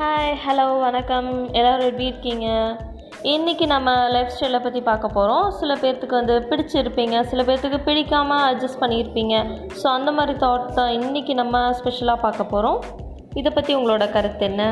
Hi hello வணக்கம். எல்லோரும் எப்படி இருக்கீங்க? இன்றைக்கி நம்ம லைஃப் ஸ்டைலை பற்றி பார்க்க போகிறோம் சில பேர்த்துக்கு வந்து பிடிச்சிருப்பீங்க சில பேர்த்துக்கு பிடிக்காமல் அட்ஜஸ்ட் பண்ணியிருப்பீங்க. ஸோ அந்த மாதிரி தாட் தான் இன்றைக்கி நம்ம ஸ்பெஷலாக பார்க்க போகிறோம் இதை பற்றி உங்களோட கருத்து என்ன?